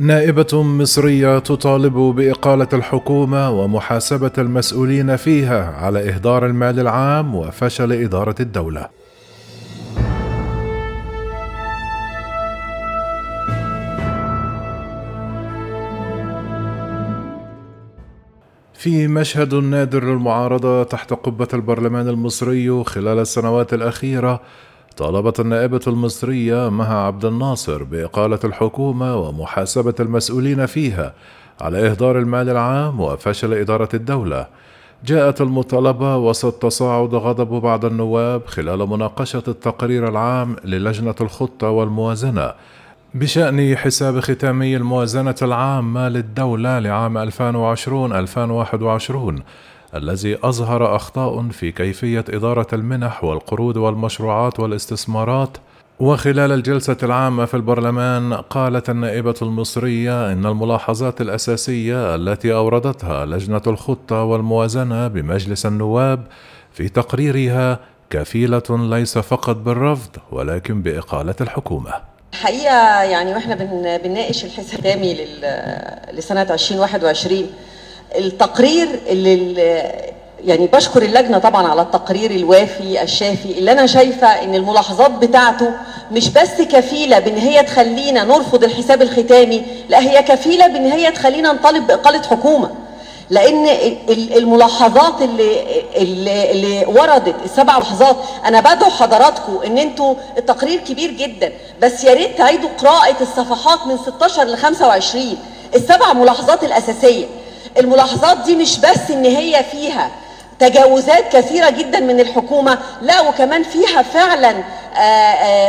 نائبة مصرية تطالب بإقالة الحكومة ومحاسبة المسؤولين فيها على إهدار المال العام وفشل إدارة الدولة. في مشهد نادر للمعارضة تحت قبة البرلمان المصري خلال السنوات الأخيرة طالبت النائبة المصرية مها عبد الناصر بإقالة الحكومة ومحاسبة المسؤولين فيها على إهدار المال العام وفشل إدارة الدولة. جاءت المطالبة وسط تصاعد غضب بعض النواب خلال مناقشة التقرير العام للجنة الخطة والموازنة بشأن حساب ختامي الموازنة العامة للدولة لعام 2020-2021 الذي أظهر أخطاء في كيفية إدارة المنح والقروض والمشروعات والاستثمارات وخلال الجلسة العامة في البرلمان قالت النائبة المصرية إن الملاحظات الأساسية التي أوردتها لجنة الخطة والموازنة بمجلس النواب في تقريرها كفيلة ليس فقط بالرفض ولكن بإقالة الحكومة. الحقيقة يعني وإحنا بنناقش الحساب الختامي لسنة 2021 التقرير اللي يعني بشكر اللجنة طبعا على التقرير الوافي الشافي اللي أنا شايفة إن الملاحظات بتاعته مش بس كفيلة بإن هي تخلينا نرفض الحساب الختامي لا هي كفيلة بإن هي تخلينا نطالب بإقالة حكومة. لأن الملاحظات اللي اللي, اللي وردت السبع ملاحظات أنا بدعو حضراتكم إن أنتوا التقرير كبير جدا بس يا ريت تعيدوا قراءة الصفحات من 16 ل 25 السبع ملاحظات الأساسية. الملاحظات دي مش بس إن هي فيها تجاوزات كثيرة جدا من الحكومة لا وكمان فيها فعلا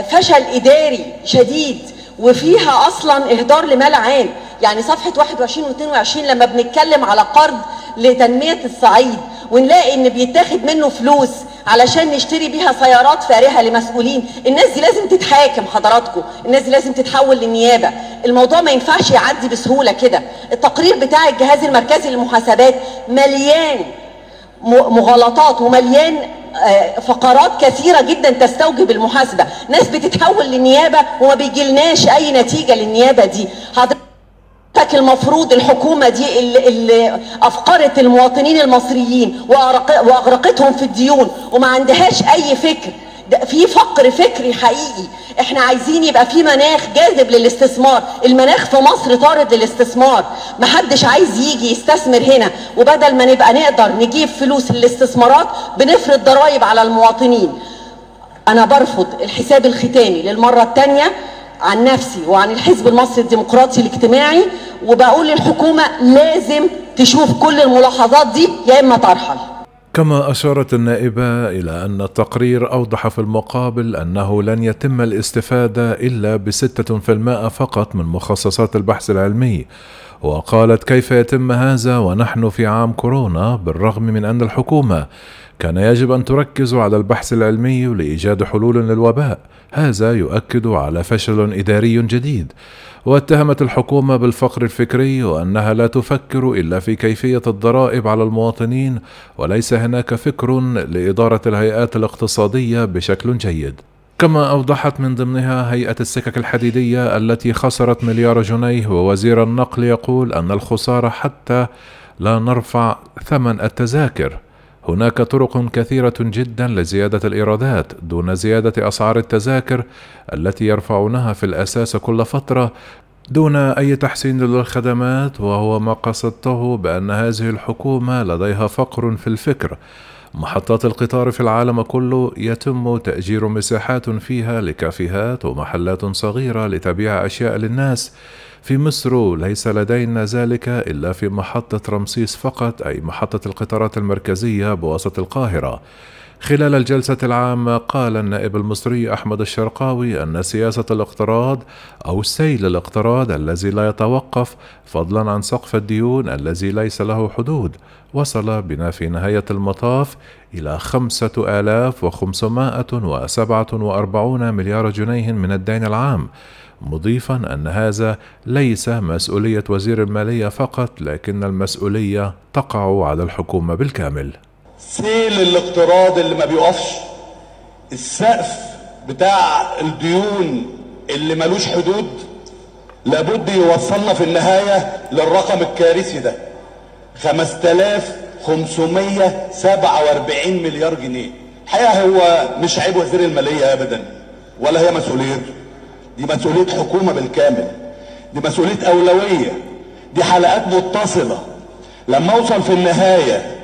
فشل إداري شديد وفيها أصلا إهدار لمال عام. يعني صفحة 21 و 22 لما بنتكلم على قرض لتنمية الصعيد ونلاقي إن بيتاخد منه فلوس علشان نشتري بيها سيارات فارهة لمسؤولين. الناس دي لازم تتحاكم حضراتكم الناس دي لازم تتحول للنيابة. الموضوع ما ينفعش يعدي بسهولة كده. التقرير بتاع الجهاز المركزي للمحاسبات مليان مغالطات ومليان فقرات كثيرة جدا تستوجب المحاسبة. ناس بتتحول للنيابة وما بيجيلناش أي نتيجة للنيابة دي. حضرتك المفروض الحكومة دي اللي, اللي أفقرت المواطنين المصريين وأغرقتهم في الديون وما عندهاش أي فكر. في فقر فكري حقيقي. إحنا عايزين يبقى في مناخ جاذب للاستثمار. المناخ في مصر طارد للاستثمار. محدش عايز يجي يستثمر هنا. وبدل ما نبقى نقدر نجيب فلوس للاستثمارات بنفرض ضرائب على المواطنين. أنا برفض الحساب الختامي للمرة الثانية عن نفسي وعن الحزب المصري الديمقراطي الاجتماعي وبقول للحكومة لازم تشوف كل الملاحظات دي يا إما ترحل. كما أشارت النائبة إلى أن التقرير أوضح في المقابل أنه لن يتم الاستفادة إلا بستة في المائة فقط من مخصصات البحث العلمي. وقالت كيف يتم هذا ونحن في عام كورونا بالرغم من أن الحكومة كان يجب أن تركز على البحث العلمي لإيجاد حلول للوباء. هذا يؤكد على فشل إداري جديد. واتهمت الحكومة بالفقر الفكري وأنها لا تفكر إلا في كيفية الضرائب على المواطنين وليس هناك فكر لإدارة الهيئات الاقتصادية بشكل جيد. كما أوضحت من ضمنها هيئة السكك الحديدية التي خسرت مليار جنيه ووزير النقل يقول أن الخسارة حتى لا نرفع ثمن التذاكر. هناك طرق كثيرة جدا لزيادة الإيرادات دون زيادة أسعار التذاكر التي يرفعونها في الأساس كل فترة دون أي تحسين للخدمات وهو ما قصدته بأن هذه الحكومة لديها فقر في الفكر. محطات القطار في العالم كله يتم تأجير مساحات فيها لكافيهات ومحلات صغيرة لتبيع أشياء للناس. في مصر ليس لدينا ذلك إلا في محطة رمسيس فقط أي محطة القطارات المركزية بوسط القاهرة. خلال الجلسة العامة قال النائب المصري أحمد الشرقاوي أن سياسة الاقتراض أو سيل الاقتراض الذي لا يتوقف فضلا عن سقف الديون الذي ليس له حدود وصل بنا في نهاية المطاف إلى خمسة آلاف وخمسمائة وسبعة وأربعون مليار جنيه من الدين العام. مضيفا أن هذا ليس مسؤولية وزير المالية فقط لكن المسؤولية تقع على الحكومة بالكامل. سيل الاقتراض اللي ما بيقفش السقف بتاع الديون اللي ملوش حدود لابد يوصلنا في النهاية للرقم الكارثي ده. 5547 مليار جنيه. الحقيقة هو مش عيب وزير المالية أبدا ولا هي مسؤوليته. دي مسؤولية حكومة بالكامل. دي مسؤولية أولوية. دي حلقات متصلة. لما أوصل في النهاية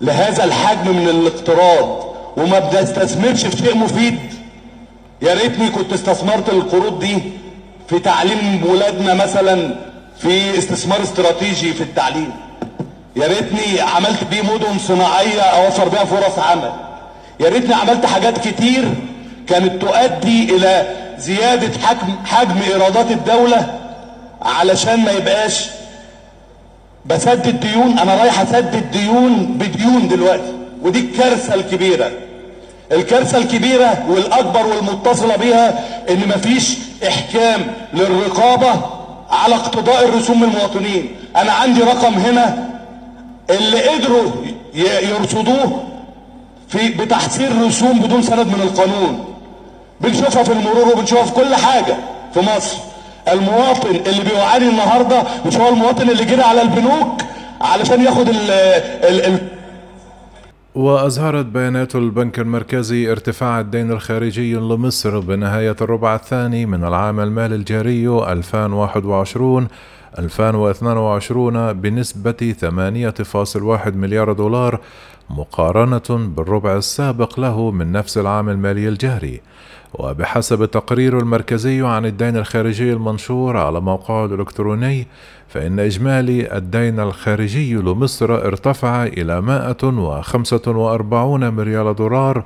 لهذا الحجم من الاقتراض وما بنستثمرش في شيء مفيد يا ريتني كنت استثمرت القروض دي في تعليم ولادنا مثلا في استثمار استراتيجي في التعليم. يا ريتني عملت بيه مدن صناعية أوفر بيها فرص عمل. يا ريتني عملت حاجات كتير كانت تؤدي إلى زيادة حجم حجم إيرادات الدولة علشان ما يبقاش بسدد ديون أنا رايح اسدد ديون بديون دلوقتي ودي الكارثة الكبيرة. الكارثة الكبيرة والأكبر والمتصلة بيها إن مفيش إحكام للرقابة على اقتضاء الرسوم المواطنين. أنا عندي رقم هنا اللي قدروا يرصدوه في بتحصيل رسوم بدون سند من القانون. بنشوفها في المرور وبنشوفها في كل حاجة في مصر. المواطن اللي بيعاني النهارده مش هو المواطن اللي جري على البنوك علشان ياخد ال ال, ال وأظهرت بيانات البنك المركزي ارتفاع الدين الخارجي لمصر بنهاية الربع الثاني من العام المالي الجاري 2021 2022 بنسبة 8.1 مليار دولار مقارنة بالربع السابق له من نفس العام المالي الجاري. وبحسب التقرير المركزي عن الدين الخارجي المنشور على موقعه الإلكتروني فإن إجمالي الدين الخارجي لمصر ارتفع إلى 145 مليار دولار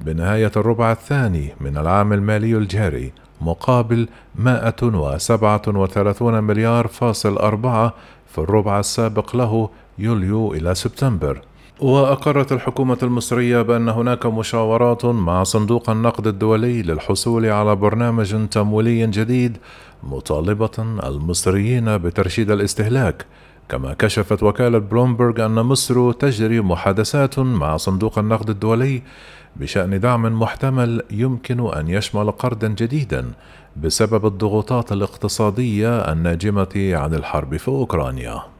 بنهاية الربع الثاني من العام المالي الجاري مقابل 137 مليار فاصل أربعة في الربع السابق له يوليو إلى سبتمبر. وأقرت الحكومة المصرية بأن هناك مشاورات مع صندوق النقد الدولي للحصول على برنامج تمويلي جديد مطالبة المصريين بترشيد الاستهلاك. كما كشفت وكالة بلومبرج أن مصر تجري محادثات مع صندوق النقد الدولي بشأن دعم محتمل يمكن أن يشمل قرضا جديدا بسبب الضغوطات الاقتصادية الناجمة عن الحرب في أوكرانيا.